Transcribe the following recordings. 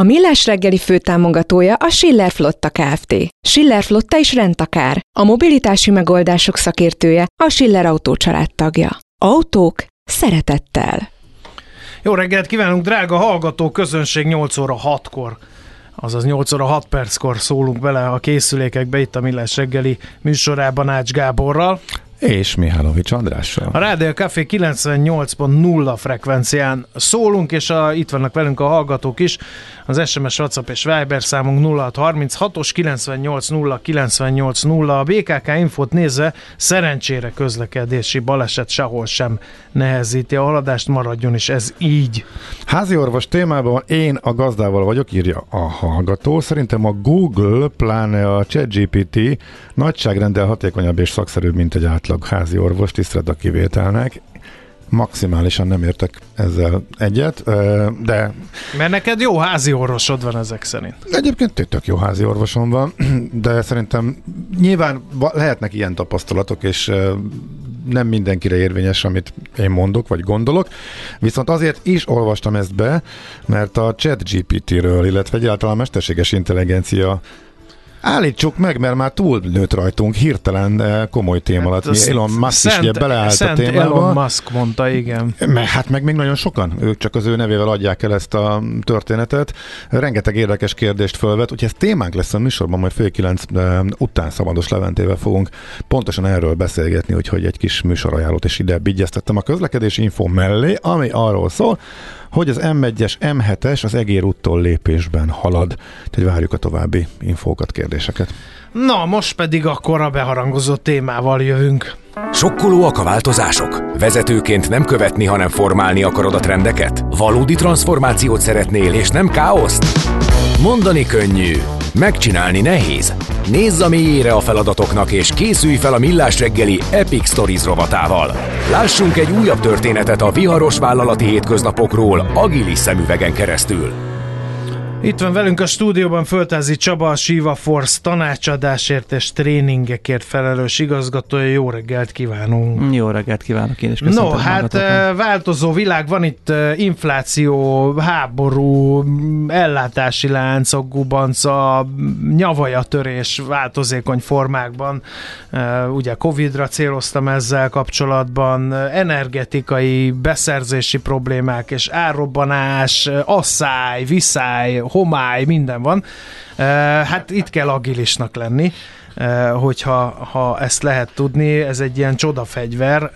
A Millás reggeli főtámogatója a Schiller Flotta Kft. Schiller Flotta is rendtakár. A mobilitási megoldások szakértője a Schiller Autó tagja. Autók szeretettel. Jó reggelt kívánunk, drága hallgató közönség 8 óra 6-kor azaz 8 óra 6 perckor szólunk bele a készülékekbe itt a Millás reggeli műsorában Ács Gáborral. És Mihálovics Andrással. A Rádió Café 98.0 frekvencián szólunk, és a, itt vannak velünk a hallgatók is. Az SMS, WhatsApp és Viber számunk 0636-os 980 980. A BKK infot nézve szerencsére közlekedési baleset sehol sem nehezíti a haladást, maradjon is ez így. Házi orvos témában én a gazdával vagyok, írja a hallgató. Szerintem a Google, pláne a ChatGPT nagyságrendel hatékonyabb és szakszerűbb, mint egy átlag házi orvos, tisztelt a kivételnek maximálisan nem értek ezzel egyet, de... Mert neked jó házi orvosod van ezek szerint. Egyébként tök jó házi orvosom van, de szerintem nyilván lehetnek ilyen tapasztalatok, és nem mindenkire érvényes, amit én mondok, vagy gondolok. Viszont azért is olvastam ezt be, mert a chat GPT-ről, illetve egyáltalán mesterséges intelligencia Állítsuk meg, mert már túl nőtt rajtunk hirtelen komoly téma hát alatt. Elon Musk is ugye beleállt szent a témába. Elon Musk mondta, igen. Mert hát meg még nagyon sokan, ők csak az ő nevével adják el ezt a történetet. Rengeteg érdekes kérdést fölvet, úgyhogy ez témánk lesz a műsorban, majd fél kilenc után Szabados Leventével fogunk pontosan erről beszélgetni, úgyhogy egy kis műsorajánlót is ide bigyeztettem a közlekedési info mellé, ami arról szól, hogy az M1-es, M7-es az Egér úttól lépésben halad. Tehát várjuk a további infókat, kérdéseket. Na, most pedig akkor a beharangozott témával jövünk. Sokkolóak a változások? Vezetőként nem követni, hanem formálni akarod a trendeket? Valódi transformációt szeretnél, és nem káoszt? Mondani könnyű, megcsinálni nehéz. Nézz a mélyére a feladatoknak, és készülj fel a Millás reggeli Epic Stories rovatával. Lássunk egy újabb történetet a viharos vállalati hétköznapokról agilis szemüvegen keresztül. Itt van velünk a stúdióban Föltázi Csaba, a Siva Force tanácsadásért és tréningekért felelős igazgatója. Jó reggelt kívánunk! Jó reggelt kívánok én is, No, hát eh, változó világ, van itt eh, infláció, háború, ellátási láncok, gubanca, nyavajatörés változékony formákban. Eh, ugye Covid-ra céloztam ezzel kapcsolatban, energetikai beszerzési problémák és árrobbanás, asszály, viszály, homály, minden van. Hát itt kell agilisnak lenni hogyha ha ezt lehet tudni, ez egy ilyen csodafegyver,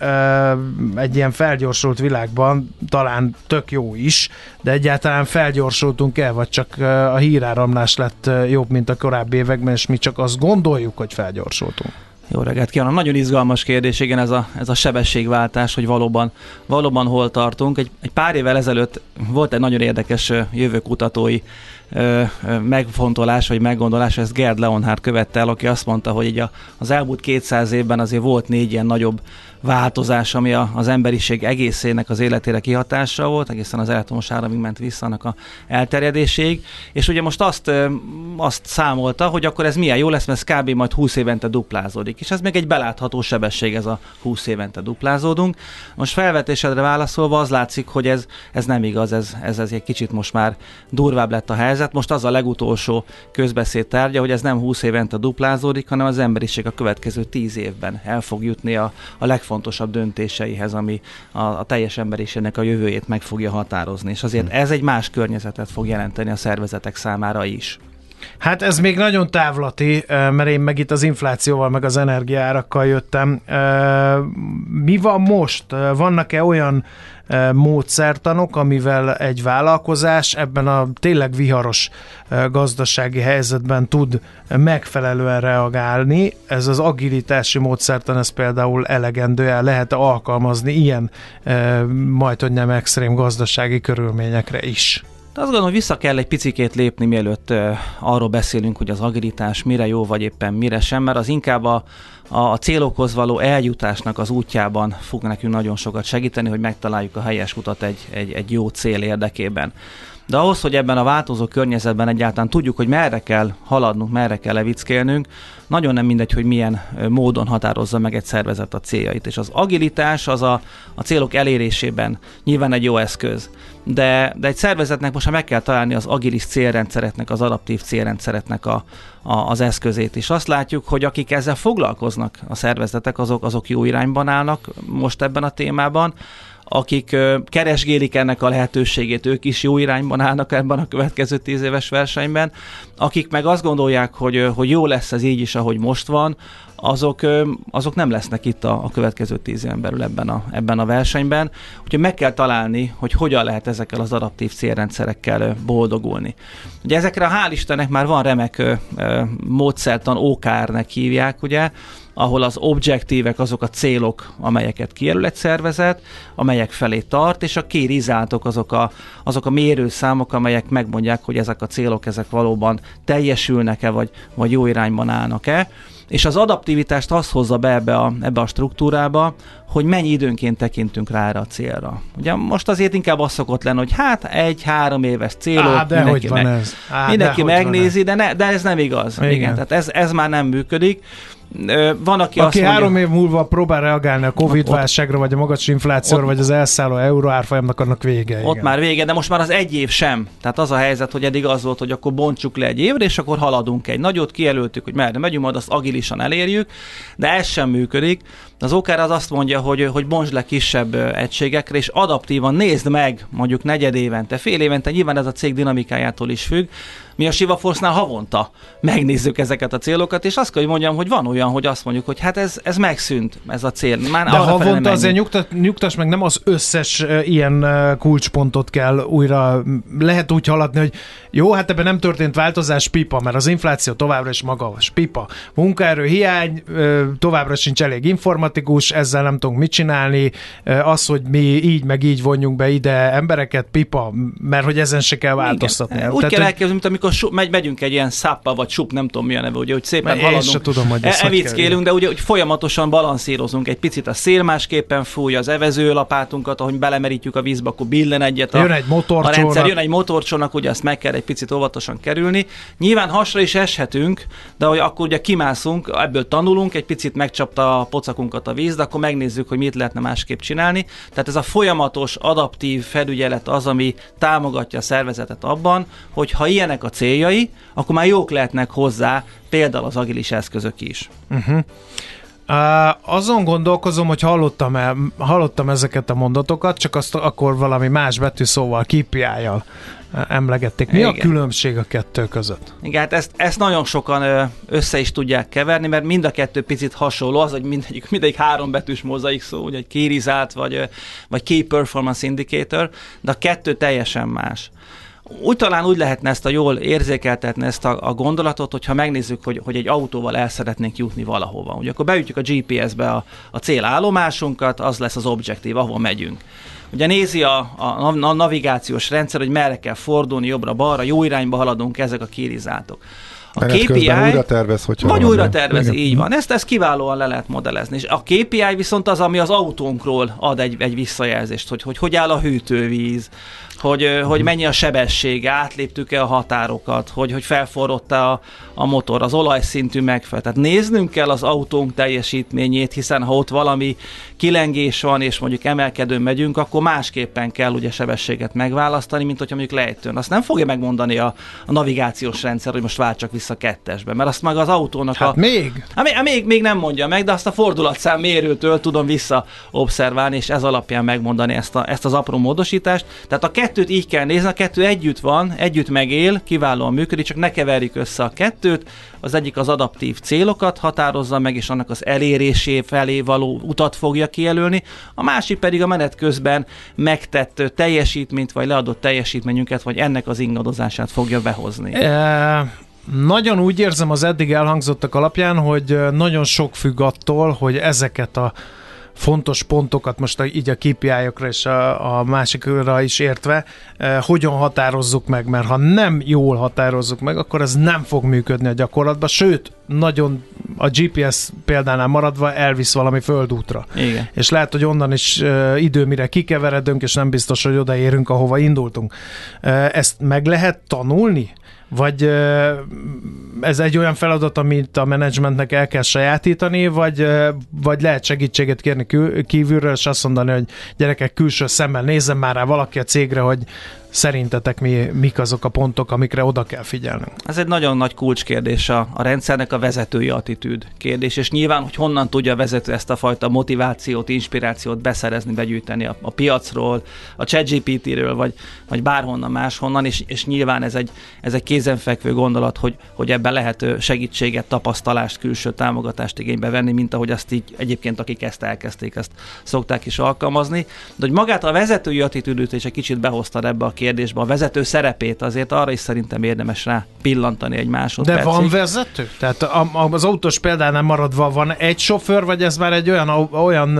egy ilyen felgyorsult világban talán tök jó is, de egyáltalán felgyorsultunk el, vagy csak a híráramlás lett jobb, mint a korábbi években, és mi csak azt gondoljuk, hogy felgyorsultunk. Jó reggelt kívánok! Nagyon izgalmas kérdés, igen, ez a, ez a sebességváltás, hogy valóban, valóban hol tartunk. Egy, egy pár évvel ezelőtt volt egy nagyon érdekes jövőkutatói megfontolás vagy meggondolás, ezt Gerd Leonhardt követte el, aki azt mondta, hogy így a, az elmúlt 200 évben azért volt négy ilyen nagyobb változás, ami a, az emberiség egészének az életére kihatással volt, egészen az elektromos áramig ment vissza annak a elterjedéséig, és ugye most azt, azt számolta, hogy akkor ez milyen jó lesz, mert ez kb. majd 20 évente duplázódik, és ez még egy belátható sebesség, ez a 20 évente duplázódunk. Most felvetésedre válaszolva az látszik, hogy ez, ez nem igaz, ez, ez, ez egy kicsit most már durvább lett a helyzet. Most az a legutolsó közbeszéd tárgya, hogy ez nem 20 évente duplázódik, hanem az emberiség a következő 10 évben el fog jutni a, a legfontosabb legfontosabb döntéseihez, ami a, a teljes emberiségnek a jövőjét meg fogja határozni. És azért ez egy más környezetet fog jelenteni a szervezetek számára is. Hát ez még nagyon távlati, mert én meg itt az inflációval, meg az energiárakkal jöttem. Mi van most? Vannak-e olyan módszertanok, amivel egy vállalkozás ebben a tényleg viharos gazdasági helyzetben tud megfelelően reagálni. Ez az agilitási módszertan, ez például elegendő el lehet alkalmazni ilyen majd, hogy nem extrém gazdasági körülményekre is. De azt gondolom, vissza kell egy picikét lépni, mielőtt arról beszélünk, hogy az agilitás mire jó, vagy éppen mire sem, mert az inkább a, a célokhoz való eljutásnak az útjában fog nekünk nagyon sokat segíteni, hogy megtaláljuk a helyes utat egy, egy, egy jó cél érdekében. De ahhoz, hogy ebben a változó környezetben egyáltalán tudjuk, hogy merre kell haladnunk, merre kell levickélnünk, nagyon nem mindegy, hogy milyen módon határozza meg egy szervezet a céljait. És az agilitás az a, a célok elérésében nyilván egy jó eszköz. De, de egy szervezetnek most meg kell találni az agilis célrendszeretnek, az adaptív célrendszeretnek a, a, az eszközét. És azt látjuk, hogy akik ezzel foglalkoznak, a szervezetek, azok, azok jó irányban állnak most ebben a témában akik keresgélik ennek a lehetőségét, ők is jó irányban állnak ebben a következő tíz éves versenyben, akik meg azt gondolják, hogy, hogy jó lesz ez így is, ahogy most van, azok, azok nem lesznek itt a, a következő tíz éven belül ebben a, ebben a versenyben. Úgyhogy meg kell találni, hogy hogyan lehet ezekkel az adaptív célrendszerekkel boldogulni. Ugye ezekre hál' Istennek már van remek módszertan, OKR-nek hívják, ugye, ahol az objektívek azok a célok, amelyeket kijelöl egy szervezet, amelyek felé tart, és a kérizátok azok a, azok a mérőszámok, amelyek megmondják, hogy ezek a célok ezek valóban teljesülnek-e, vagy, vagy jó irányban állnak-e. És az adaptivitást azt hozza be ebbe a, ebbe a struktúrába, hogy mennyi időnként tekintünk rá erre a célra. Ugye most azért inkább az szokott lenni, hogy hát egy-három éves célok, Á, de mindenki, hogy meg, ez? Á, mindenki de megnézi, de, ne, de ez nem igaz. Igen. Igen, tehát ez, ez már nem működik. Van, aki, aki azt három mondja, év múlva próbál reagálni a Covid válságra, vagy a magas inflációra, ott, vagy az elszálló euró árfolyamnak annak vége. Ott igen. már vége, de most már az egy év sem. Tehát az a helyzet, hogy eddig az volt, hogy akkor bontsuk le egy évre, és akkor haladunk egy nagyot, kijelöltük, hogy merre megyünk, majd azt agilisan elérjük, de ez sem működik. Az OKR az azt mondja, hogy, hogy bontsd le kisebb egységekre, és adaptívan nézd meg mondjuk negyed évente, fél évente, nyilván ez a cég dinamikájától is függ, mi a Siva Force-nál havonta megnézzük ezeket a célokat, és azt kell, hogy mondjam, hogy van olyan, hogy azt mondjuk, hogy hát ez, ez megszűnt, ez a cél. Már De havonta azért nyugtat, nyugtass meg, nem az összes ilyen kulcspontot kell újra, lehet úgy haladni, hogy jó, hát ebben nem történt változás, pipa, mert az infláció továbbra is magas, pipa. Munkaerő hiány, továbbra sincs elég informatikus, ezzel nem tudunk mit csinálni, az, hogy mi így meg így vonjunk be ide embereket, pipa, mert hogy ezen se kell változtatni. Igen. Úgy Tehát, kell elképzelni, mint amikor amikor su, megy, megyünk egy ilyen száppa vagy sup, nem tudom mi a neve, ugye, hogy szépen haladunk. Én tudom, hogy e, evickélünk, de ugye hogy folyamatosan balanszírozunk egy picit. A szél másképpen fúj, az evezőlapátunkat, ahogy belemerítjük a vízbe, akkor billen egyet a, jön egy a rendszer. Jön egy motorcsónak, ugye ezt meg kell egy picit óvatosan kerülni. Nyilván hasra is eshetünk, de hogy akkor ugye kimászunk, ebből tanulunk, egy picit megcsapta a pocakunkat a víz, de akkor megnézzük, hogy mit lehetne másképp csinálni. Tehát ez a folyamatos, adaptív felügyelet az, ami támogatja a szervezetet abban, hogy ha ilyenek a céljai, akkor már jók lehetnek hozzá például az agilis eszközök is. Uh-huh. Uh, azon gondolkozom, hogy hallottam, hallottam ezeket a mondatokat, csak azt akkor valami más betűszóval, KPI-jal emlegették. Mi Igen. a különbség a kettő között? Igen, hát ezt, ezt nagyon sokan össze is tudják keverni, mert mind a kettő picit hasonló, az, hogy mindegyik, mindegyik három betűs mozaik szó, ugye egy kérizált, vagy, vagy Key Performance Indicator, de a kettő teljesen más. Úgy talán úgy lehetne ezt a jól érzékeltetni, ezt a, a gondolatot, hogyha megnézzük, hogy, hogy egy autóval el szeretnénk jutni valahova. Ugye akkor beütjük a GPS-be a, a célállomásunkat, az lesz az objektív, ahova megyünk. Ugye nézi a, a, a navigációs rendszer, hogy merre kell fordulni, jobbra-balra, jó irányba haladunk, ezek a kirizátok. A Menet KPI újra tervez, hogyha vagy újra tervez, igen. így van. Ezt, ezt kiválóan le lehet modellezni. És a KPI viszont az, ami az autónkról ad egy, egy visszajelzést, hogy, hogy hogy áll a hűtővíz, hogy, hogy mennyi a sebessége, átléptük-e a határokat, hogy, hogy felforrott-e a, a motor, az olajszintű megfelel. Tehát néznünk kell az autónk teljesítményét, hiszen ha ott valami kilengés van, és mondjuk emelkedőn megyünk, akkor másképpen kell ugye sebességet megválasztani, mint hogyha mondjuk lejtőn. Azt nem fogja megmondani a, a navigációs rendszer, hogy most váltsak vissza kettesbe, mert azt meg az autónak hát a... még? Hát, még, még nem mondja meg, de azt a fordulatszám mérőtől tudom visszaobszerválni, és ez alapján megmondani ezt, a, ezt az apró módosítást. Tehát a kettőt így kell nézni, a kettő együtt van, együtt megél, kiválóan működik, csak ne keverjük össze a kettőt. Az egyik az adaptív célokat határozza meg, és annak az elérésé felé való utat fogja kijelölni, a másik pedig a menet közben megtett teljesítményt, vagy leadott teljesítményünket, vagy ennek az ingadozását fogja behozni. E- nagyon úgy érzem az eddig elhangzottak alapján, hogy nagyon sok függ attól, hogy ezeket a fontos pontokat, most a, így a kpi és a, a másikra is értve, eh, hogyan határozzuk meg, mert ha nem jól határozzuk meg, akkor ez nem fog működni a gyakorlatban, sőt, nagyon a GPS példánál maradva elvisz valami földútra. Igen. És lehet, hogy onnan is uh, idő, mire kikeveredünk, és nem biztos, hogy odaérünk, ahova indultunk. Uh, ezt meg lehet tanulni? Vagy ez egy olyan feladat, amit a menedzsmentnek el kell sajátítani, vagy, vagy lehet segítséget kérni kívülről, és azt mondani, hogy gyerekek külső szemmel nézzen már rá valaki a cégre, hogy szerintetek mi, mik azok a pontok, amikre oda kell figyelnünk? Ez egy nagyon nagy kulcskérdés a, a rendszernek a vezetői attitűd kérdés, és nyilván, hogy honnan tudja a vezető ezt a fajta motivációt, inspirációt beszerezni, begyűjteni a, a piacról, a ChatGPT-ről, vagy, vagy bárhonnan máshonnan, és, és nyilván ez egy, ez egy kézenfekvő gondolat, hogy, hogy ebben lehet segítséget, tapasztalást, külső támogatást igénybe venni, mint ahogy azt így egyébként, akik ezt elkezdték, ezt szokták is alkalmazni. De hogy magát a vezetői attitűdöt is egy kicsit behoztad ebbe a kérdésbe, a vezető szerepét azért arra is szerintem érdemes rá pillantani egy másodpercig. De van vezető? Tehát az autós példánál maradva van egy sofőr, vagy ez már egy olyan, olyan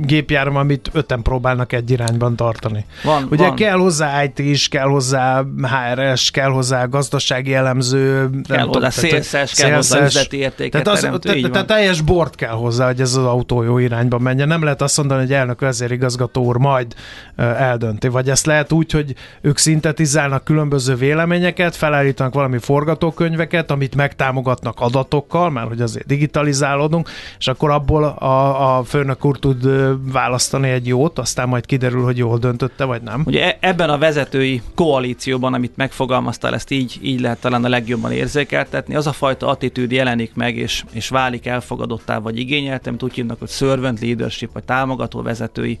gépjárm, amit öten próbálnak egy irányban tartani? Van, Ugye van. kell hozzá IT is, kell hozzá HRS, kell hozzá gazdasági elemző, kell hozzá szélszes, kell hozzá üzleti értéket tehát, az, te, tehát teljes bort kell hozzá, hogy ez az autó jó irányba menjen. Nem lehet azt mondani, hogy elnök vezérigazgató úr majd eldönti. Vagy ezt lehet úgy, hogy ők szintetizálnak különböző véleményeket, felállítanak valami forgatókönyveket, amit megtámogatnak adatokkal, mert hogy azért digitalizálódunk, és akkor abból a, a főnök úr tud választani egy jót, aztán majd kiderül, hogy jól döntötte, vagy nem. Ugye e- ebben a vezetői koalícióban, amit megfogalmaztál, ezt így, így lehet talán a legjobban érzékeltetni, az a fajta attitűd jelenik meg, és, és válik elfogadottá, vagy igényeltem, úgy hívnak, hogy servant leadership, vagy támogató vezetői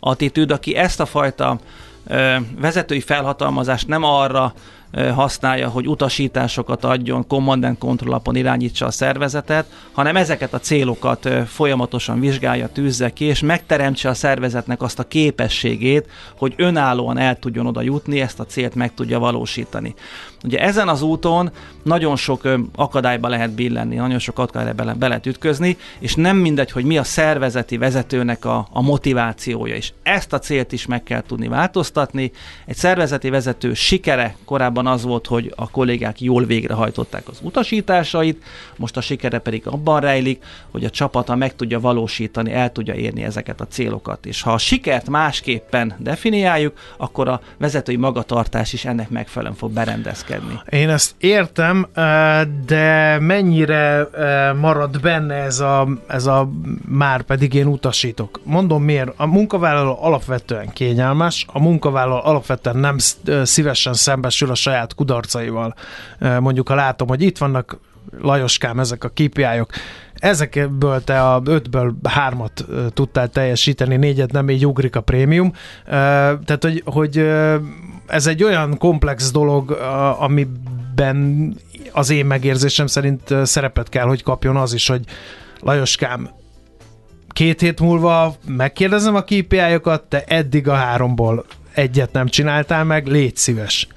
attitűd, aki ezt a fajta vezetői felhatalmazást nem arra használja, hogy utasításokat adjon, command and control alapon irányítsa a szervezetet, hanem ezeket a célokat folyamatosan vizsgálja, tűzze ki, és megteremtse a szervezetnek azt a képességét, hogy önállóan el tudjon oda jutni, ezt a célt meg tudja valósítani. Ugye ezen az úton nagyon sok akadályba lehet billenni, nagyon sok akadályba be lehet ütközni, és nem mindegy, hogy mi a szervezeti vezetőnek a, a motivációja, és ezt a célt is meg kell tudni változtatni. Egy szervezeti vezető sikere korábban az volt, hogy a kollégák jól végrehajtották az utasításait, most a sikere pedig abban rejlik, hogy a csapata meg tudja valósítani, el tudja érni ezeket a célokat. És ha a sikert másképpen definiáljuk, akkor a vezetői magatartás is ennek megfelelően fog berendezkedni intézkedni. Én ezt értem, de mennyire marad benne ez a, ez a már pedig én utasítok. Mondom miért. A munkavállaló alapvetően kényelmes, a munkavállaló alapvetően nem szívesen szembesül a saját kudarcaival. Mondjuk, ha látom, hogy itt vannak Lajoskám, ezek a KPI-ok. Ezekből te a ötből hármat tudtál teljesíteni, négyet nem, így ugrik a prémium. Tehát, hogy, hogy ez egy olyan komplex dolog, amiben az én megérzésem szerint szerepet kell, hogy kapjon az is, hogy Lajoskám, két hét múlva megkérdezem a KPI-okat, te eddig a háromból egyet nem csináltál meg, légy szíves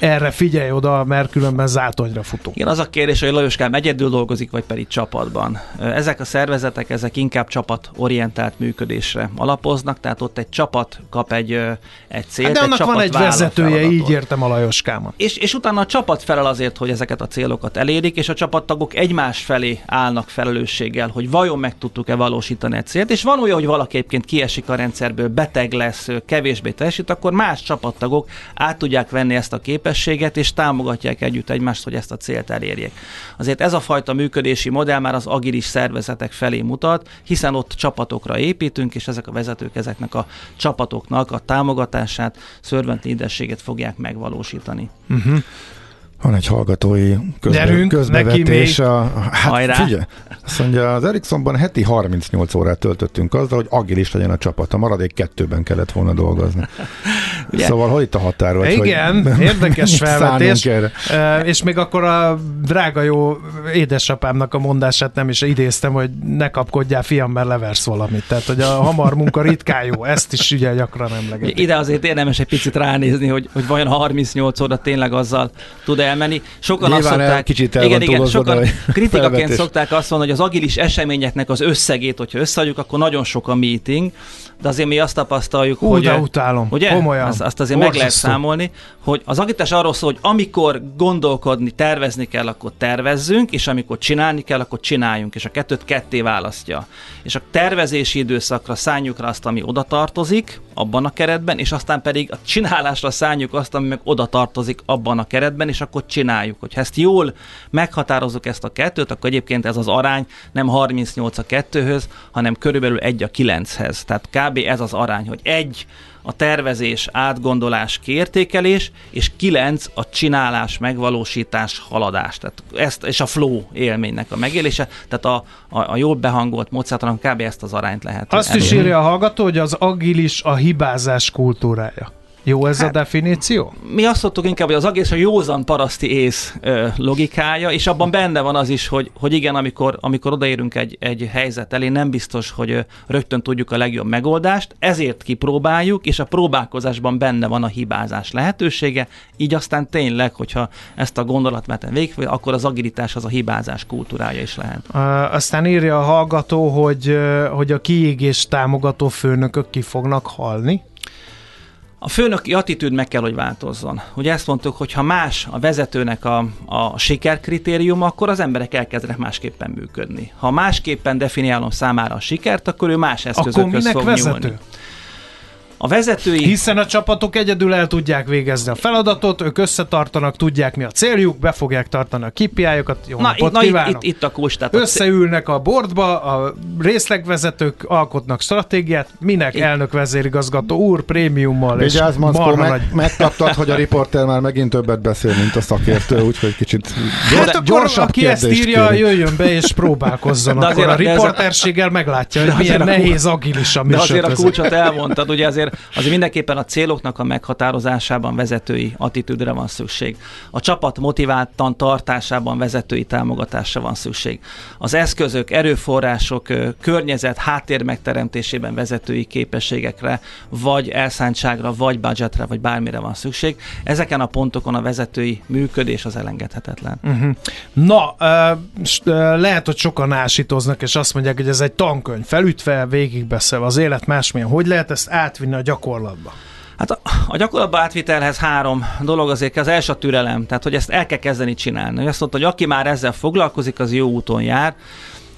erre figyelj oda, mert különben zátonyra futunk. Igen, az a kérdés, hogy Lajoskám egyedül dolgozik, vagy pedig csapatban. Ezek a szervezetek, ezek inkább csapatorientált működésre alapoznak, tehát ott egy csapat kap egy, egy célt, hát de annak egy van egy vezetője, így értem a Lajoskámat. És, és utána a csapat felel azért, hogy ezeket a célokat elérik, és a csapattagok egymás felé állnak felelősséggel, hogy vajon meg tudtuk-e valósítani egy célt, és van olyan, hogy valaki egyébként kiesik a rendszerből, beteg lesz, kevésbé teljesít, akkor más csapattagok át tudják venni ezt a képet, képességet, és támogatják együtt egymást, hogy ezt a célt elérjék. Azért ez a fajta működési modell már az agilis szervezetek felé mutat, hiszen ott csapatokra építünk, és ezek a vezetők ezeknek a csapatoknak a támogatását, servant fogják megvalósítani. Uh-huh. Van egy hallgatói közbe, Gyerünk, közbevetés. A, hát Hajrá. figyelj, azt mondja, az Ericssonban heti 38 órát töltöttünk azzal, hogy agilis legyen a csapat. A maradék kettőben kellett volna dolgozni. Ugye? Szóval hol itt a határ? Vagy, Igen, hogy érdekes felvetés. És még akkor a drága jó édesapámnak a mondását nem is idéztem, hogy ne kapkodjál fiam, mert leversz valamit. Tehát, hogy a hamar munka ritkán jó. Ezt is ugye gyakran emlegetik. Ide azért érdemes egy picit ránézni, hogy, hogy vajon 38 óra tényleg azzal tud-e elmenni. Sokan Nyilván azt el- szokták, kicsit el igen, igen, sokan de kritikaként felvetés. szokták azt mondani, hogy az agilis eseményeknek az összegét, hogyha összeadjuk, akkor nagyon sok a meeting, de azért mi azt tapasztaljuk, Hú, hogy de utálom. Ugye? Komolyan. Azt, azt azért meg lehet Borzasztó. számolni, hogy az agitás arról szól, hogy amikor gondolkodni, tervezni kell, akkor tervezzünk, és amikor csinálni kell, akkor csináljunk, és a kettőt ketté választja. És a tervezési időszakra szálljuk rá azt, ami oda tartozik, abban a keretben, és aztán pedig a csinálásra szálljuk azt, ami meg oda tartozik abban a keretben, és akkor csináljuk. Hogyha ezt jól meghatározzuk ezt a kettőt, akkor egyébként ez az arány nem 38 a kettőhöz, hanem körülbelül 1 a 9-hez. Tehát kb. ez az arány, hogy egy a tervezés, átgondolás, kiértékelés, és kilenc a csinálás, megvalósítás, haladás. Tehát ezt, és a flow élménynek a megélése. Tehát a, a, a jól behangolt módszertanon kb. ezt az arányt lehet. Azt is elérni. írja a hallgató, hogy az agilis a hibázás kultúrája. Jó ez Hát- a definíció? mi azt szoktuk inkább, hogy az egész a józan paraszti ész ö, logikája, és abban benne van az is, hogy, hogy igen, amikor, amikor odaérünk egy, egy helyzet elé, nem biztos, hogy ö, rögtön tudjuk a legjobb megoldást, ezért kipróbáljuk, és a próbálkozásban benne van a hibázás lehetősége, így aztán tényleg, hogyha ezt a gondolatmenet végig, akkor az agilitás az a hibázás kultúrája is lehet. Aztán írja a hallgató, hogy, hogy a kiégés támogató főnökök ki fognak halni. A főnöki attitűd meg kell, hogy változzon. Ugye ezt mondtuk, hogy ha más a vezetőnek a, a sikerkritériuma, akkor az emberek elkezdenek másképpen működni. Ha másképpen definiálom számára a sikert, akkor ő más Akkor eszközökhöz minek fog vezető? nyúlni. A vezetői... Hiszen a csapatok egyedül el tudják végezni a feladatot, ők összetartanak, tudják mi a céljuk, be fogják tartani a KPI-okat, jó na, napot itt, na itt, kívánok! itt, itt a kulcs. Tehát Összeülnek a bordba, a részlegvezetők alkotnak stratégiát, minek Itt- elnök vezérigazgató úr prémiummal és Vigyázz, Mackó, marha meg, nagy... megkaptad, hogy a riporter már megint többet beszél, mint a szakértő, úgyhogy kicsit Hát gyors, akkor gyorsabb aki ezt írja, kérünk. jöjjön be és próbálkozzon. De akkor azért a a- riporterséggel meglátja, hogy milyen a- nehéz agilis a De azért a kulcsot elmondtad, ugye azért, azért mindenképpen a céloknak a meghatározásában vezetői attitűdre van szükség. A csapat motiváltan tartásában vezetői támogatásra van szükség. Az eszközök, erőforrások, környezet, háttér megteremtésében vezetői képességekre, vagy elszántságra, vagy budgetre, vagy bármire van szükség. Ezeken a pontokon a vezetői működés az elengedhetetlen. Uh-huh. Na, lehet, hogy sokan ásítoznak, és azt mondják, hogy ez egy tankönyv, felütve, végigbeszélve az élet másmilyen. Hogy lehet ezt átvinni a gyakorlatba? Hát a, a gyakorlatba átvitelhez három dolog azért, az első a türelem, tehát hogy ezt el kell kezdeni csinálni. Azt mondta, hogy aki már ezzel foglalkozik, az jó úton jár.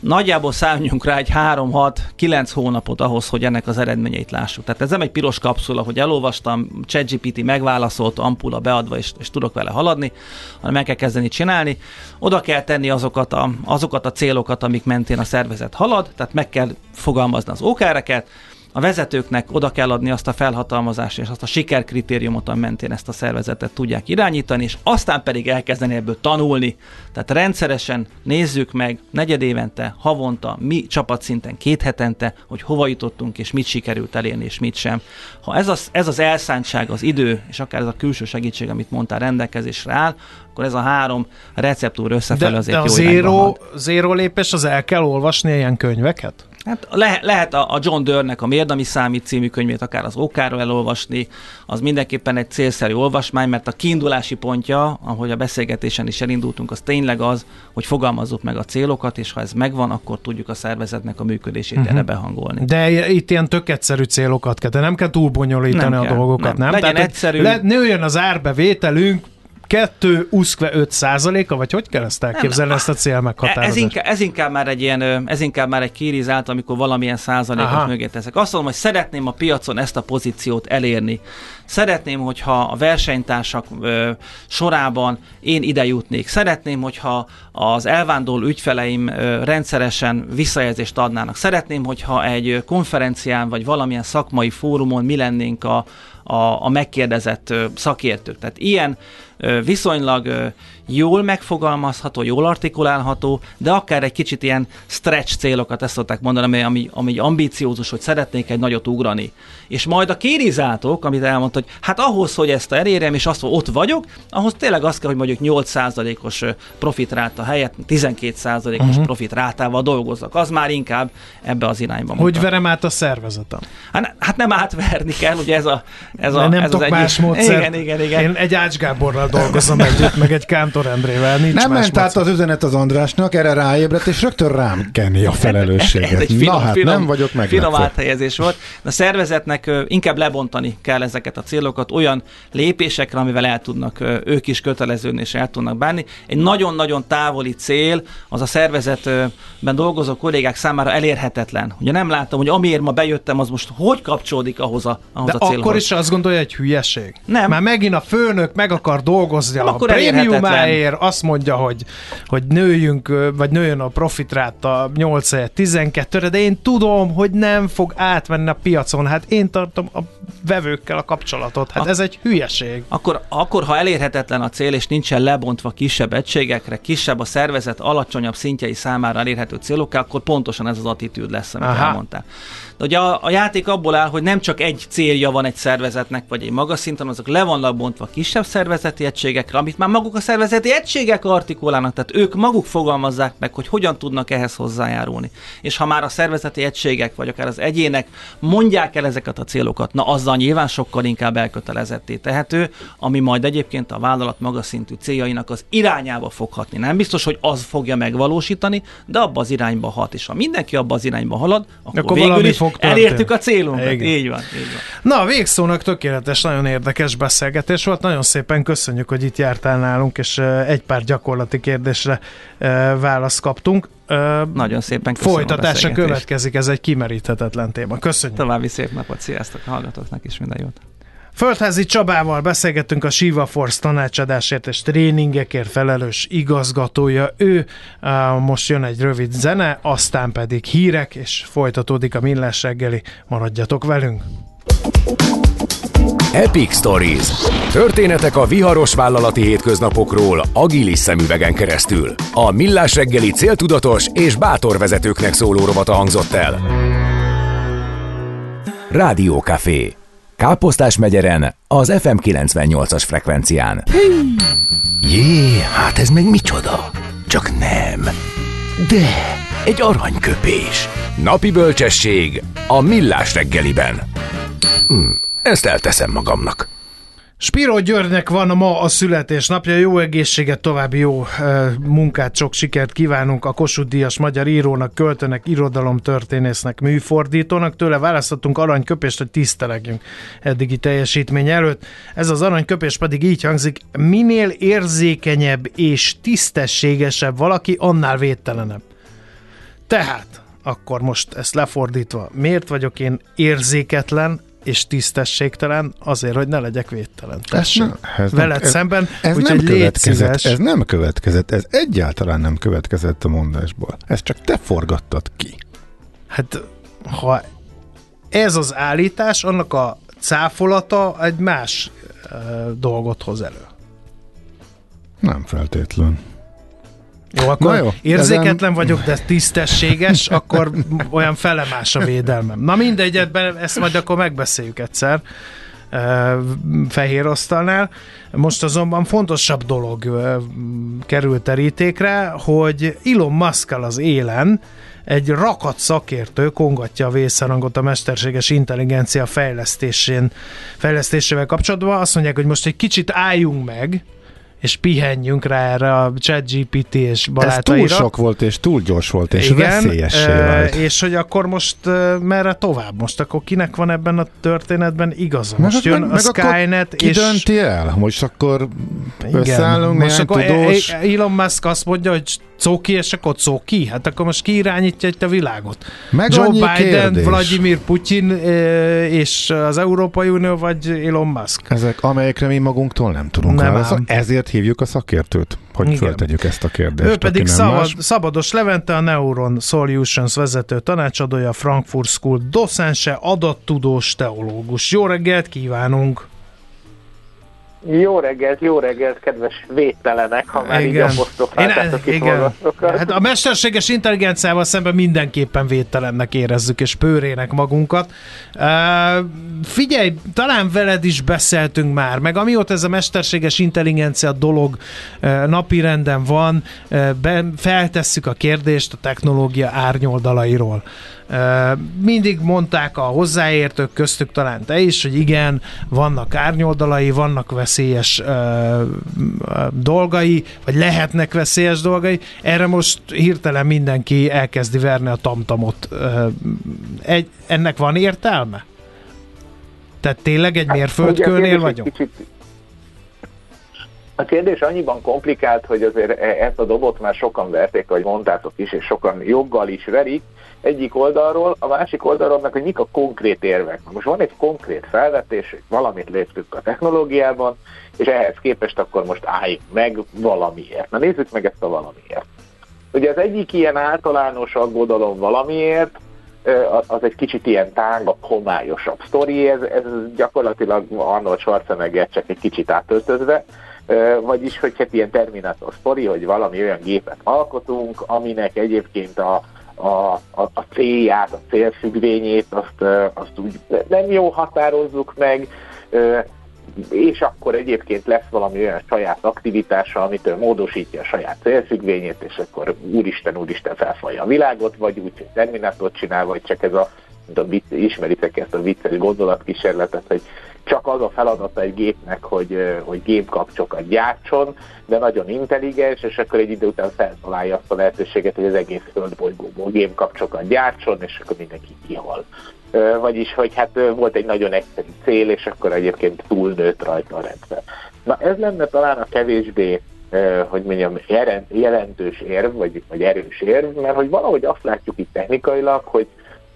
Nagyjából számjunk rá egy 3-6-9 hónapot ahhoz, hogy ennek az eredményeit lássuk. Tehát ez nem egy piros kapszula, hogy elolvastam, ChatGPT megválaszolt, ampula beadva, és, és tudok vele haladni, hanem meg kell kezdeni csinálni. Oda kell tenni azokat a, azokat a célokat, amik mentén a szervezet halad, tehát meg kell fogalmazni az OKR-eket, a vezetőknek oda kell adni azt a felhatalmazást és azt a sikerkritériumot, mentén ezt a szervezetet tudják irányítani, és aztán pedig elkezdeni ebből tanulni. Tehát rendszeresen nézzük meg negyedévente, havonta, mi csapatszinten, két hetente, hogy hova jutottunk, és mit sikerült elérni, és mit sem. Ha ez az, ez az elszántság, az idő, és akár ez a külső segítség, amit mondtál, rendelkezésre áll, akkor ez a három receptúr összefelé De, azért de a jó halad. zéró lépés, az el kell olvasni ilyen könyveket? Hát le, lehet a, John Dörnek a Mirdami számít című könyvét akár az OK-ról elolvasni, az mindenképpen egy célszerű olvasmány, mert a kiindulási pontja, ahogy a beszélgetésen is elindultunk, az tényleg az, hogy fogalmazzuk meg a célokat, és ha ez megvan, akkor tudjuk a szervezetnek a működését uh-huh. erre behangolni. De itt ilyen tök egyszerű célokat kell, de nem kell túl bonyolítani Nem a kell, dolgokat, nem. nem? Legyen hogy egyszerű. Le, nőjön az árbevételünk, 2 uszkve 5 százaléka, vagy hogy kell ezt elképzelni, ezt a E- célmeghatározást? Ez inkább, ez inkább már egy ilyen, ez inkább már egy kirizált, amikor valamilyen százalékot Aha. mögé teszek. Azt mondom, hogy szeretném a piacon ezt a pozíciót elérni. Szeretném, hogyha a versenytársak ö, sorában én ide jutnék. Szeretném, hogyha az elvándorló ügyfeleim ö, rendszeresen visszajelzést adnának. Szeretném, hogyha egy konferencián vagy valamilyen szakmai fórumon mi lennénk a, a, a megkérdezett szakértők. Tehát ilyen viszonylag jól megfogalmazható, jól artikulálható, de akár egy kicsit ilyen stretch célokat, ezt szokták mondani, ami, ami ambíciózus, hogy szeretnék egy nagyot ugrani. És majd a kérizátok, amit elmondta, hogy hát ahhoz, hogy ezt elérjem, és azt, hogy ott vagyok, ahhoz tényleg az kell, hogy mondjuk 8%-os profitráta helyett 12%-os uh-huh. profitrátával dolgozzak. Az már inkább ebbe az irányba. Hogy verem át a szervezetem? Hát, hát nem átverni kell, ugye ez a... Ez a nem ez tudok az más egyik... módszer. Igen, igen, igen. Én egy Ács Gáborral dolgozom együtt, meg egy Kántor Endrével. Nincs Nem más ment át az üzenet az Andrásnak, erre ráébredt, és rögtön rám kenni a felelősséget. Ez egy finom, Na hát, finom, nem vagyok finom meglepve. áthelyezés volt. A szervezetnek inkább lebontani kell ezeket a célokat olyan lépésekre, amivel el tudnak ők is köteleződni és el tudnak bánni. Egy nagyon-nagyon távoli cél az a szervezetben dolgozó kollégák számára elérhetetlen. Ugye nem látom, hogy amiért ma bejöttem, az most hogy kapcsolódik ahhoz a, ahhoz De a célhoz. akkor is azt gondolja, hogy hülyeség. Nem. Már megint a főnök meg akar dolgozni a Akkor. Prémiumáért, azt mondja, hogy, hogy nőjünk, vagy nőjön a profitráta 8 12-re, de én tudom, hogy nem fog átmenni a piacon. Hát én tartom a vevőkkel a kapcsolatot. Hát A- ez egy hülyeség. Akkor, akkor, ha elérhetetlen a cél, és nincsen lebontva kisebb egységekre, kisebb a szervezet alacsonyabb szintjei számára elérhető célokká, akkor pontosan ez az attitűd lesz, amit Aha. elmondtál. De ugye a, a játék abból áll, hogy nem csak egy célja van egy szervezetnek, vagy egy magas szinten, azok le vannak bontva kisebb szervezeti egységekre, amit már maguk a szervezeti egységek artikulálnak, tehát ők maguk fogalmazzák meg, hogy hogyan tudnak ehhez hozzájárulni. És ha már a szervezeti egységek, vagy akár az egyének mondják el ezeket a célokat, na azzal nyilván sokkal inkább elkötelezetté tehető, ami majd egyébként a vállalat magas szintű céljainak az irányába fog hatni. Nem biztos, hogy az fogja megvalósítani, de abba az irányba hat. És ha mindenki abba az irányba halad, akkor, Akkor végül is fog elértük a célunkat. Igen. Így van, így van. Na, végszónak tökéletes, nagyon érdekes beszélgetés volt. Nagyon szépen köszönjük, hogy itt jártál nálunk, és ö, egy pár gyakorlati kérdésre ö, választ kaptunk. Nagyon szépen köszönöm Folytatása következik, ez egy kimeríthetetlen téma. Köszönjük. További szép napot, sziasztok, hallgatóknak is minden jót. Földházi Csabával beszélgettünk a Shiva Force tanácsadásért és tréningekért felelős igazgatója. Ő most jön egy rövid zene, aztán pedig hírek, és folytatódik a millás reggeli. Maradjatok velünk! Epic Stories. Történetek a viharos vállalati hétköznapokról agilis szemüvegen keresztül. A Millás reggeli céltudatos és bátor vezetőknek szóló rovata hangzott el. Rádió Café. Káposztás megyeren, az FM 98-as frekvencián. Jé, hát ez meg micsoda? Csak nem. De, egy aranyköpés. Napi bölcsesség a Millás reggeliben. Hm, ezt elteszem magamnak. Spiro Györgynek van ma a születésnapja, jó egészséget, további jó uh, munkát, sok sikert kívánunk a Kossuth Díjas magyar írónak, költőnek, irodalomtörténésznek, műfordítónak. Tőle választottunk aranyköpést, hogy tisztelegjünk eddigi teljesítmény előtt. Ez az aranyköpés pedig így hangzik, minél érzékenyebb és tisztességesebb valaki, annál védtelenebb. Tehát, akkor most ezt lefordítva, miért vagyok én érzéketlen és tisztességtelen? Azért, hogy ne legyek védtelen. Tessék, nem- ez nem- veled ez- szemben, Ez úgyhogy nem következett, szíves. ez nem következett, ez egyáltalán nem következett a mondásból. Ezt csak te forgattad ki. Hát, ha ez az állítás, annak a cáfolata egy más uh, dolgot hoz elő. Nem feltétlen. Jó, akkor Na jó, érzéketlen ezen- vagyok, de tisztességes, akkor olyan felemás a védelmem. Na mindegy, ebben ezt majd akkor megbeszéljük egyszer fehér asztalnál. Most azonban fontosabb dolog került terítékre, hogy Elon musk az élen egy rakat szakértő kongatja a vészharangot a mesterséges intelligencia fejlesztésén, fejlesztésével kapcsolatban. Azt mondják, hogy most egy kicsit álljunk meg, és pihenjünk rá erre a ChatGPT és Ez túl barátaira. sok volt, és túl gyors volt, és veszélyessé ö, vált. és hogy akkor most merre tovább? Most akkor kinek van ebben a történetben igaza? Most jön a Skynet, ki és... dönti el? Most akkor Igen. összeállunk most akkor tudós... Elon Musk azt mondja, hogy Coki, és akkor Coki. Hát akkor most ki irányítja itt a világot? Meg Joe Biden, kérdés. Vladimir Putin ö, és az Európai Unió, vagy Elon Musk? Ezek, amelyekre mi magunktól nem tudunk Nem válaszolni. Ezért hívjuk a szakértőt, hogy Igen. föltegyük ezt a kérdést. Ő pedig szabad, más. Szabados Levente, a Neuron Solutions vezető tanácsadója, Frankfurt School docense, adattudós teológus. Jó reggelt kívánunk! Jó reggelt, jó reggelt, kedves védtelenek, ha már igen. így apostrofáltátok itt igen. Hát a mesterséges intelligenciával szemben mindenképpen védtelennek érezzük, és pőrének magunkat. Uh, figyelj, talán veled is beszéltünk már, meg amióta ez a mesterséges intelligencia dolog uh, napirenden van, uh, ben, feltesszük a kérdést a technológia árnyoldalairól. Mindig mondták a hozzáértők, köztük talán te is, hogy igen, vannak árnyoldalai, vannak veszélyes dolgai, vagy lehetnek veszélyes dolgai. Erre most hirtelen mindenki elkezdi verni a tamtamot. Egy, ennek van értelme? Tehát tényleg egy hát, mérföldkőnél vagyunk? Kicsit, a kérdés annyiban komplikált, hogy azért e- ezt a dobot már sokan verték, ahogy mondtátok is, és sokan joggal is verik, egyik oldalról, a másik oldalról meg, hogy mik a konkrét érvek. Most van egy konkrét felvetés, hogy valamit léptünk a technológiában, és ehhez képest akkor most álljunk meg valamiért. Na nézzük meg ezt a valamiért. Ugye az egyik ilyen általános aggodalom valamiért, az egy kicsit ilyen tángabb, homályosabb sztori, ez, ez gyakorlatilag Arnold Schwarzenegger csak egy kicsit átöltözve, vagyis hogy hát ilyen Terminator sztori, hogy valami olyan gépet alkotunk, aminek egyébként a, a, a, a célját, a célfüggvényét, azt, azt úgy nem jó határozzuk meg, és akkor egyébként lesz valami olyan saját aktivitása, amitől módosítja a saját célfüggvényét, és akkor úristen, úristen felfalja a világot, vagy úgy, hogy terminátort csinál, vagy csak ez a, a ismeritek ezt a vicces gondolatkísérletet, hogy csak az a feladata egy gépnek, hogy, hogy gépkapcsokat gyártson, de nagyon intelligens, és akkor egy idő után feltalálja azt a lehetőséget, hogy az egész földbolygóból gépkapcsokat gyártson, és akkor mindenki kihal. Vagyis, hogy hát volt egy nagyon egyszerű cél, és akkor egyébként túlnőtt rajta a rendszer. Na ez lenne talán a kevésbé hogy mondjam, jelentős érv, vagy, vagy erős érv, mert hogy valahogy azt látjuk itt technikailag, hogy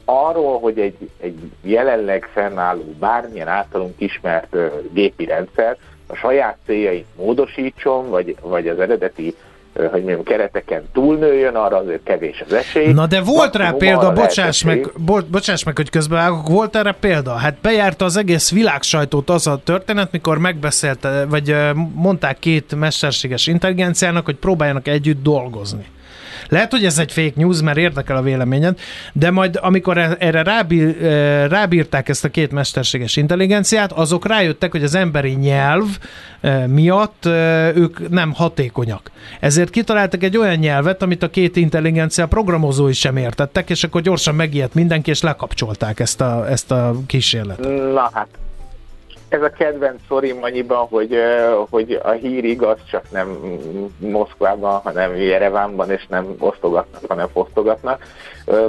arról, hogy egy, egy jelenleg fennálló bármilyen általunk ismert uh, gépi rendszer a saját céljait módosítson, vagy, vagy az eredeti hogy mondjam, kereteken túlnőjön, arra azért kevés az esély. Na de volt rá példa, bocsáss meg, bo, bocsáss meg, hogy közben volt erre példa? Hát bejárta az egész világsajtót az a történet, mikor megbeszélte, vagy mondták két mesterséges intelligenciának, hogy próbáljanak együtt dolgozni. Lehet, hogy ez egy fake news, mert érdekel a véleményed, de majd amikor e- erre rábír, e, rábírták ezt a két mesterséges intelligenciát, azok rájöttek, hogy az emberi nyelv e, miatt ők nem hatékonyak. Ezért kitaláltak egy olyan nyelvet, amit a két intelligencia programozói sem értettek, és akkor gyorsan megijedt mindenki, és lekapcsolták ezt a, ezt a kísérletet. Na hát, ez a kedvenc szorim annyiban, hogy, hogy a hír igaz, csak nem Moszkvában, hanem Jerevánban, és nem osztogatnak, hanem fosztogatnak.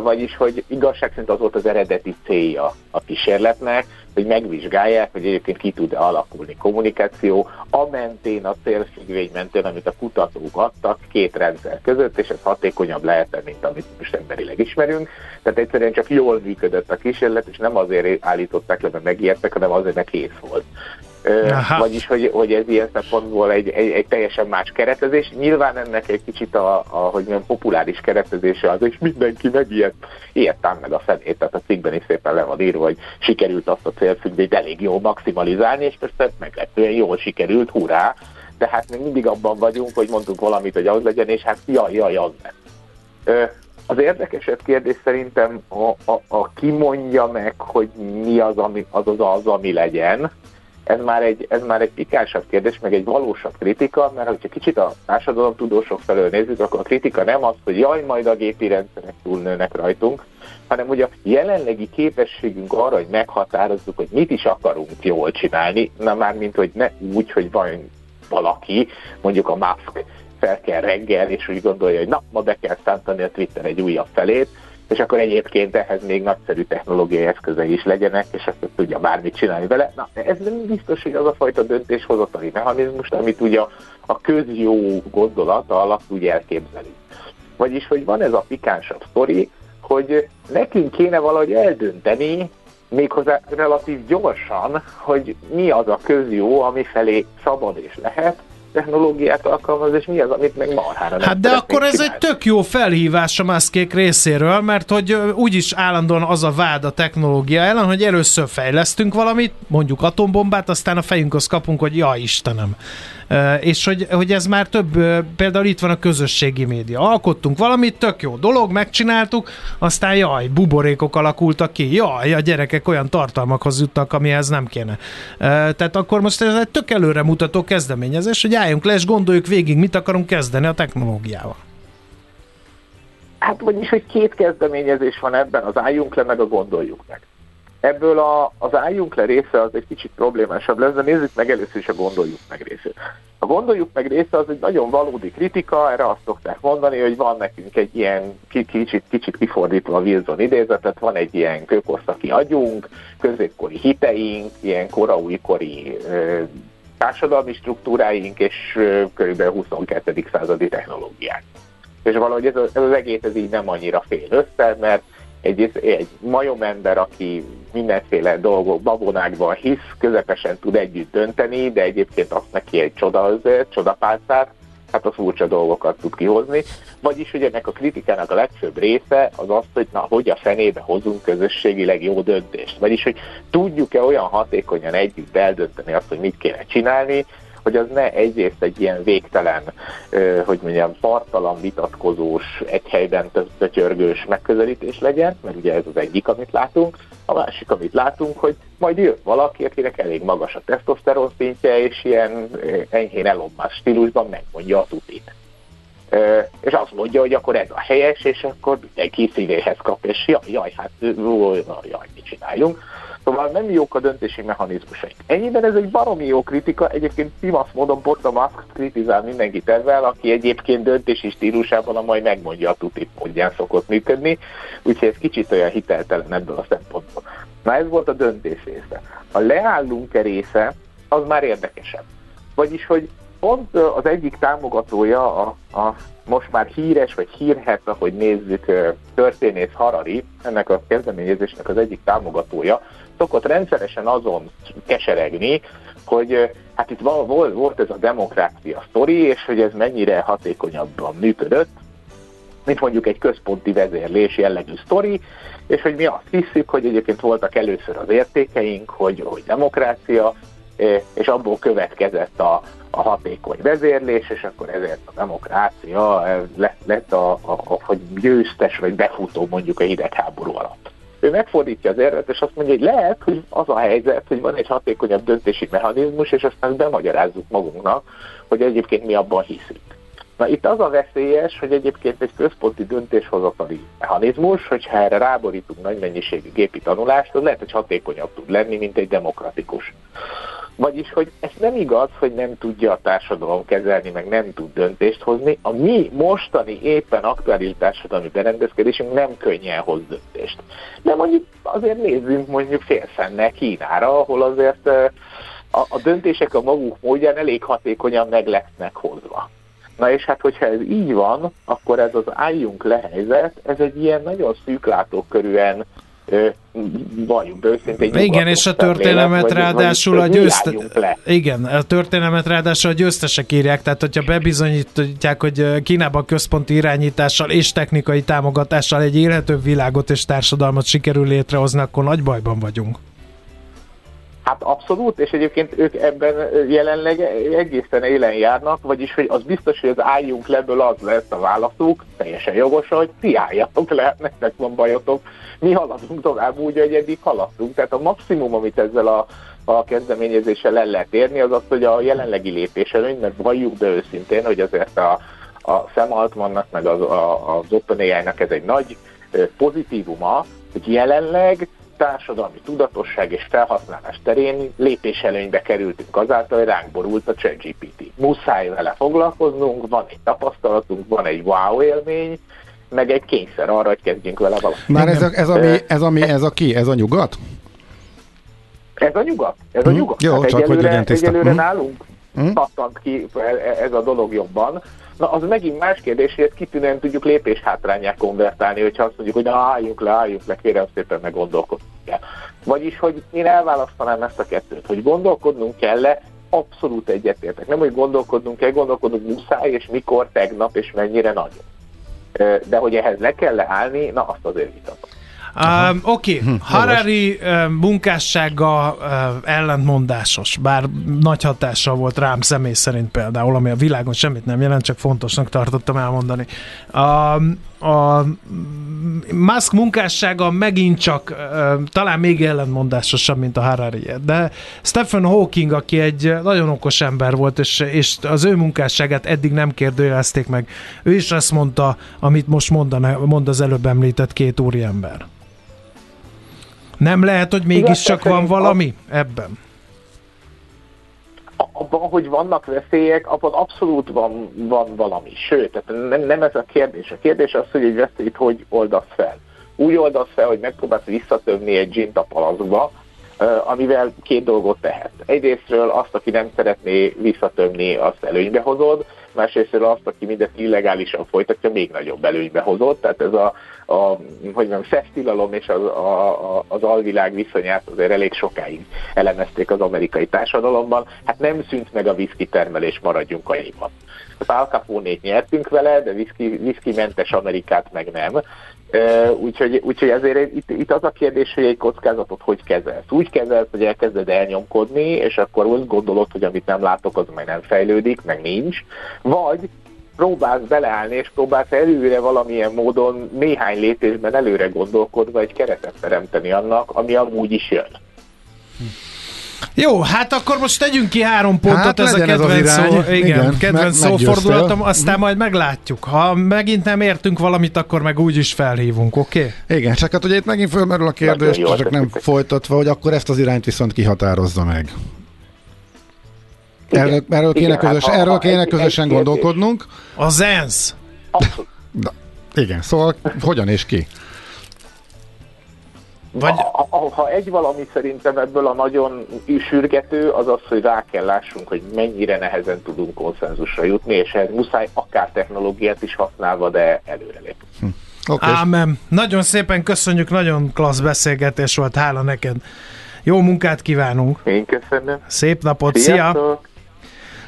Vagyis, hogy igazság szerint az volt az eredeti célja a kísérletnek, hogy megvizsgálják, hogy egyébként ki tud-e alakulni kommunikáció, a mentén, a célfüggvény mentén, amit a kutatók adtak két rendszer között, és ez hatékonyabb lehet mint amit most emberileg ismerünk. Tehát egyszerűen csak jól működött a kísérlet, és nem azért állították le, mert megijedtek, hanem azért, mert kész volt. Aha. Vagyis, hogy, hogy ez ilyen szempontból egy, egy, egy teljesen más keretezés. Nyilván ennek egy kicsit a, a hogy mondjam, populáris keretezése az, és mindenki. Ilyet meg a felét, tehát a cikkben is szépen le van írva, hogy sikerült azt a célfüggvényt elég jól maximalizálni, és persze meglepően jól sikerült, hurrá, de hát még mindig abban vagyunk, hogy mondtuk valamit, hogy az legyen, és hát jaj, jaj, az lett. Az érdekesebb kérdés szerintem a, a, a ki mondja meg, hogy mi az, ami, az, az, az, ami legyen, ez már egy, ez már egy pikánsabb kérdés, meg egy valósabb kritika, mert hogyha kicsit a társadalomtudósok felől nézzük, akkor a kritika nem az, hogy jaj, majd a gépi rendszerek túlnőnek rajtunk, hanem ugye a jelenlegi képességünk arra, hogy meghatározzuk, hogy mit is akarunk jól csinálni, na már mint hogy ne úgy, hogy van valaki, mondjuk a Musk fel kell reggel, és úgy gondolja, hogy na, ma be kell szántani a Twitter egy újabb felét, és akkor egyébként ehhez még nagyszerű technológiai eszközei is legyenek, és akkor tudja bármit csinálni vele. Na, ez nem biztos, hogy az a fajta döntéshozatali mechanizmus, amit ugye a, a közjó gondolata alatt úgy elképzelünk. Vagyis, hogy van ez a pikánsabb sztori, hogy nekünk kéne valahogy eldönteni, méghozzá relatív gyorsan, hogy mi az a közjó, ami felé szabad és lehet, technológiát alkalmaz, és mi az, amit meg marhára Hát de akkor ez csinálni. egy tök jó felhívás a maszkék részéről, mert hogy úgyis állandóan az a vád a technológia ellen, hogy először fejlesztünk valamit, mondjuk atombombát, aztán a fejünkhöz kapunk, hogy ja Istenem. És hogy, hogy ez már több, például itt van a közösségi média. Alkottunk valamit, tök jó dolog, megcsináltuk, aztán jaj, buborékok alakultak ki, jaj, a gyerekek olyan tartalmakhoz jutnak, amihez nem kéne. Tehát akkor most ez egy tök előre mutató kezdeményezés, hogy álljunk le és gondoljuk végig, mit akarunk kezdeni a technológiával. Hát vagyis, hogy két kezdeményezés van ebben, az álljunk le, meg a gondoljuk meg. Ebből a, az álljunk le része az egy kicsit problémásabb lesz, de nézzük meg először is a gondoljuk meg részét. A gondoljuk meg része az egy nagyon valódi kritika, erre azt szokták mondani, hogy van nekünk egy ilyen kicsit, kicsit kifordítva a Wilson idézetet, van egy ilyen kőkorszaki agyunk, középkori hiteink, ilyen koraújkori társadalmi struktúráink és kb. 22. századi technológiák. És valahogy ez, ez az egész ez így nem annyira fél össze, mert egy, egy majomember, aki mindenféle dolgok, babonákban hisz, közepesen tud együtt dönteni, de egyébként azt neki egy csoda azért, csodapálcát, hát az furcsa dolgokat tud kihozni. Vagyis, hogy ennek a kritikának a legfőbb része az az, hogy na, hogy a fenébe hozunk közösségileg jó döntést. Vagyis, hogy tudjuk-e olyan hatékonyan együtt eldönteni azt, hogy mit kéne csinálni, hogy az ne egyrészt egy ilyen végtelen, hogy mondjam, partalan, vitatkozós, egy helyben tötyörgős megközelítés legyen, mert ugye ez az egyik, amit látunk. A másik, amit látunk, hogy majd jön valaki, akinek elég magas a tesztoszteron szintje, és ilyen enyhén elomás stílusban megmondja a tutit. És azt mondja, hogy akkor ez a helyes, és akkor mindenki szívéhez kap, és jaj, jaj hát jaj, mit csináljunk Szóval nem jók a döntési mechanizmusaink. Ennyiben ez egy baromi jó kritika, egyébként Timasz módon pont a Musk kritizál mindenkit ezzel, aki egyébként döntési stílusában a majd megmondja a tuti módján szokott működni, úgyhogy ez kicsit olyan hiteltelen ebből a szempontból. Na ez volt a döntés része. A leállunk-e része, az már érdekesebb. Vagyis, hogy pont az egyik támogatója a, a most már híres, vagy hírhet, ahogy nézzük, történész Harari, ennek a kezdeményezésnek az egyik támogatója, szokott rendszeresen azon keseregni, hogy hát itt volt, volt ez a demokrácia sztori, és hogy ez mennyire hatékonyabban működött, mint mondjuk egy központi vezérlés jellegű sztori, és hogy mi azt hiszük, hogy egyébként voltak először az értékeink, hogy, hogy demokrácia, és abból következett a, a hatékony vezérlés, és akkor ezért a demokrácia lett, lett a, a, a, hogy győztes vagy befutó mondjuk a hidegháború alatt ő megfordítja az érvet, és azt mondja, hogy lehet, hogy az a helyzet, hogy van egy hatékonyabb döntési mechanizmus, és aztán bemagyarázzuk magunknak, hogy egyébként mi abban hiszünk. Na itt az a veszélyes, hogy egyébként egy központi döntéshozatali mechanizmus, hogyha erre ráborítunk nagy mennyiségű gépi tanulást, az lehet, hogy hatékonyabb tud lenni, mint egy demokratikus. Vagyis, hogy ez nem igaz, hogy nem tudja a társadalom kezelni, meg nem tud döntést hozni. A mi mostani éppen aktuális társadalmi berendezkedésünk nem könnyen hoz döntést. De mondjuk azért nézzünk mondjuk félszennel Kínára, ahol azért a, a döntések a maguk módján elég hatékonyan meg lesznek hozva. Na és hát, hogyha ez így van, akkor ez az álljunk le helyzet, ez egy ilyen nagyon szűklátókörűen valljuk be őszintén. Igen, és a történelmet ráadásul a győzte... Igen, a történelmet ráadásul a győztesek írják, tehát hogyha bebizonyítják, hogy Kínában központi irányítással és technikai támogatással egy élhetőbb világot és társadalmat sikerül létrehozni, akkor nagy bajban vagyunk. Hát abszolút, és egyébként ők ebben jelenleg egészen élen járnak, vagyis hogy az biztos, hogy az álljunk leből az lesz a válaszuk, teljesen jogos, hogy ti álljatok le, nektek van bajotok, mi haladunk tovább úgy, hogy eddig haladtunk. Tehát a maximum, amit ezzel a, a kezdeményezéssel el lehet érni, az az, hogy a jelenlegi lépéselőny, mert valljuk be őszintén, hogy azért a, a Sam Altmannak, meg az, a, az OpenAI-nak ez egy nagy pozitívuma, hogy jelenleg társadalmi tudatosság és felhasználás terén lépéselőnybe kerültünk azáltal, hogy ránk borult a ChatGPT. Muszáj vele foglalkoznunk, van egy tapasztalatunk, van egy wow élmény, meg egy kényszer arra, hogy kezdjünk vele valamit. Már ez, a, ez, ami, ez, ami, ez a ki? Ez a nyugat? Ez a nyugat. Ez a hm? nyugat. Jó, hát csak egyelőre, hogy legyen Egyelőre hm? nálunk pattant ki ez a dolog jobban. Na, az megint más kérdés, hogy ezt kitűnően tudjuk lépés hátrányá konvertálni, hogyha azt mondjuk, hogy álljunk le, álljunk le, kérem szépen meg gondolkodnunk kell. Vagyis, hogy én elválasztanám ezt a kettőt, hogy gondolkodnunk kell-e, abszolút egyetértek. Nem, hogy gondolkodnunk kell, gondolkodunk muszáj, és mikor, tegnap, és mennyire nagyon. De hogy ehhez le kell leállni, na azt azért vitatom. Um, Oké, okay. hm, Harari uh, munkássága uh, ellentmondásos, bár nagy hatással volt rám személy szerint például, ami a világon semmit nem jelent, csak fontosnak tartottam elmondani. Um, a Musk munkássága megint csak uh, talán még ellentmondásosabb, mint a harari de Stephen Hawking, aki egy nagyon okos ember volt, és, és az ő munkásságát eddig nem kérdőjelezték meg, ő is azt mondta, amit most mondaná, mond az előbb említett két úriember. Nem lehet, hogy mégiscsak van valami ebben? abban, hogy vannak veszélyek, abban abszolút van, van valami. Sőt, tehát nem, nem ez a kérdés. A kérdés az, hogy egy veszélyt hogy oldasz fel. Úgy oldasz fel, hogy megpróbálsz visszatömni egy gint a palaszba, amivel két dolgot tehet. Egyrésztről azt, aki nem szeretné visszatömni, azt előnybe hozod, másrésztről azt, aki mindent illegálisan folytatja, még nagyobb előnybe hozott. Tehát ez a, a hogy mondjam, szesztilalom és az, a, az alvilág viszonyát azért elég sokáig elemezték az amerikai társadalomban. Hát nem szűnt meg a viszki termelés, maradjunk annyiban. Az Al nyertünk vele, de viszki, mentes Amerikát meg nem. Úgyhogy, úgyhogy ezért itt, itt az a kérdés, hogy egy kockázatot hogy kezelsz. Úgy kezelsz, hogy elkezded elnyomkodni, és akkor azt gondolod, hogy amit nem látok, az meg nem fejlődik, meg nincs. Vagy próbálsz beleállni, és próbálsz előre valamilyen módon néhány lépésben előre gondolkodva egy keretet teremteni annak, ami amúgy is jön. Jó, hát akkor most tegyünk ki három pontot, hát ez a kedvenc, ez szó, igen, igen, kedvenc meg, szófordulatom, aztán mm. majd meglátjuk. Ha megint nem értünk valamit, akkor meg úgy is felhívunk, oké? Okay? Igen, csak hát ugye itt megint fölmerül a kérdés, csak nem folytatva, hogy akkor ezt az irányt viszont kihatározza meg. Igen. Erről, erről kéne, igen, közös, hát, erről kéne egy, közösen egy gondolkodnunk. Az ENSZ. Igen, szóval hogyan és ki? Vagy... Ha, ha egy valami szerintem ebből a nagyon sürgető, az az, hogy rá kell lássunk, hogy mennyire nehezen tudunk konszenzusra jutni, és ez muszáj akár technológiát is használva, de előrelépni. Hm. Okay. Ámen. Nagyon szépen köszönjük, nagyon klassz beszélgetés volt, hála neked. Jó munkát kívánunk. Én köszönöm. Szép napot, Sziasztok. szia!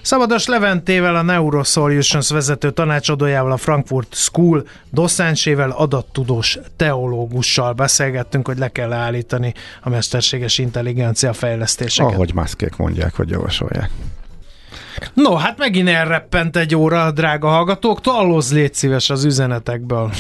Szabados Leventével, a Neurosolutions vezető tanácsadójával, a Frankfurt School doszánsével, adattudós teológussal beszélgettünk, hogy le kell állítani a mesterséges intelligencia fejlesztéseket. Ahogy maszkék mondják, vagy javasolják. No, hát megint elreppent egy óra, drága hallgatók. Talloz légy szíves az üzenetekből.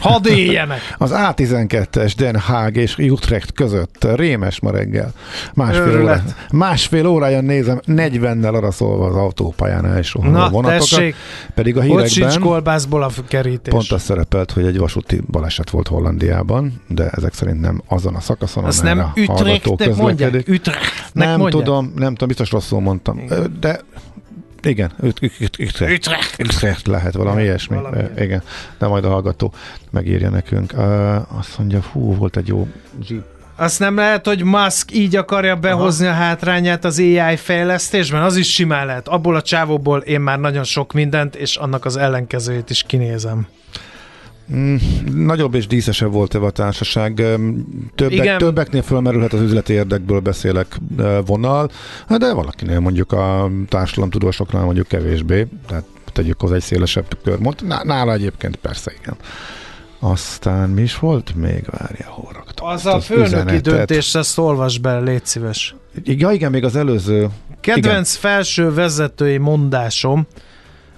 Hadd éljenek! Az A12-es Den Haag és Utrecht között rémes ma reggel. Másfél, óra, másfél órája nézem, 40-nel arra szólva az autópályán első Na, vonatokat. Tessék. Pedig a hírekben kolbászból a kerítés. Pont az szerepelt, hogy egy vasúti baleset volt Hollandiában, de ezek szerint nem azon a szakaszon, Azt nem Utrechtnek mondják? Utrechtnek nem mondják? tudom, nem tudom, biztos rosszul mondtam. De igen, Utrecht. Utrecht lehet valami Igen, ilyesmi. Valami Igen, de majd a hallgató megírja nekünk. Azt mondja, hú, volt egy jó Jeep azt nem lehet, hogy Musk így akarja behozni Aha. a hátrányát az AI fejlesztésben? Az is simán lehet. Abból a csávóból én már nagyon sok mindent, és annak az ellenkezőjét is kinézem. Mm, nagyobb és díszesebb volt a társaság. Többek, többeknél fölmerülhet az üzleti érdekből beszélek vonal, de valakinél mondjuk a társadalomtudósoknál mondjuk kevésbé, tehát tegyük hozzá egy szélesebb kör. Nála egyébként persze igen. Aztán mi is volt még? Várja, hol Az, az a főnöki üzenetet. döntés, ezt olvas be, légy szíves. Ja, igen, még az előző. Kedvenc igen. felső vezetői mondásom,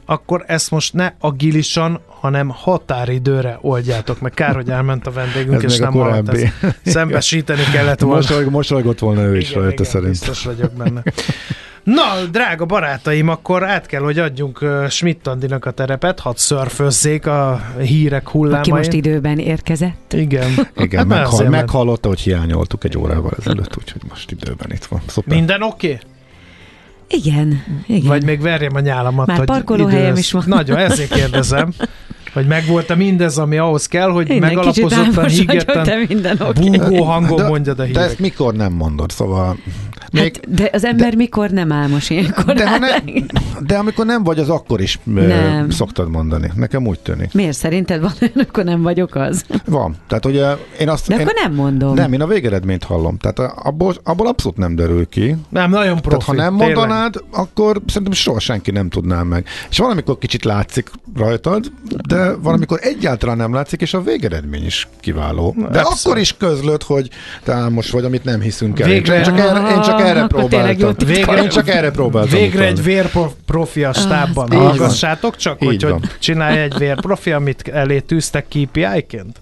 akkor ezt most ne agilisan, hanem határidőre oldjátok meg. Kár, hogy elment a vendégünk, Ez és nem hallott Szembesíteni kellett volna. Mosolyog, mosolygott volna ő is igen, rajta igen, szerint. biztos vagyok benne. Na, drága barátaim, akkor át kell, hogy adjunk Schmidt Andinak a terepet, hadd szörfözzék a hírek hullámain. Aki most időben érkezett. Igen. Igen, hát meghal, meghallotta, hogy hiányoltuk egy órával ezelőtt, úgyhogy most időben itt van. Szuper. Minden oké? Okay? Igen, igen. Vagy még verjem a nyálamat, Már parkolóhelyem is van. Nagyon, ezért kérdezem. Vagy megvolt-e mindez, ami ahhoz kell, hogy kicsit megalapozottan, hogy oké. búgó hangon de, mondjad a de hírek. ezt mikor nem mondod, szóval... Még, Hát, de az ember mikor nem álmos ilyenkor? de, ha ne, de amikor nem vagy, az akkor is nem. Nem. szoktad mondani. Nekem úgy tűnik. Miért szerinted van olyan, akkor nem vagyok az? Van. Tehát ugye én azt... De én, akkor nem mondom. nem, én a végeredményt hallom. Tehát abból, abból abszolút nem derül ki. Nem, nagyon profi. Tehát ha nem tényleg. mondanád, akkor szerintem soha senki nem tudná meg. És valamikor kicsit látszik rajtad, de valamikor egyáltalán nem látszik, és a végeredmény is kiváló. De Abszolút. akkor is közlöd, hogy te álmos vagy, amit nem hiszünk el. Végre- én csak erre, én csak erre Akkor tényleg próbáltam. titka. Én csak erre próbáltam. Végre egy vérprofi a stábban. így van. Hallgassátok csak, hogy, hogy csinálj egy vérprofi, amit elé tűztek KPI-ként?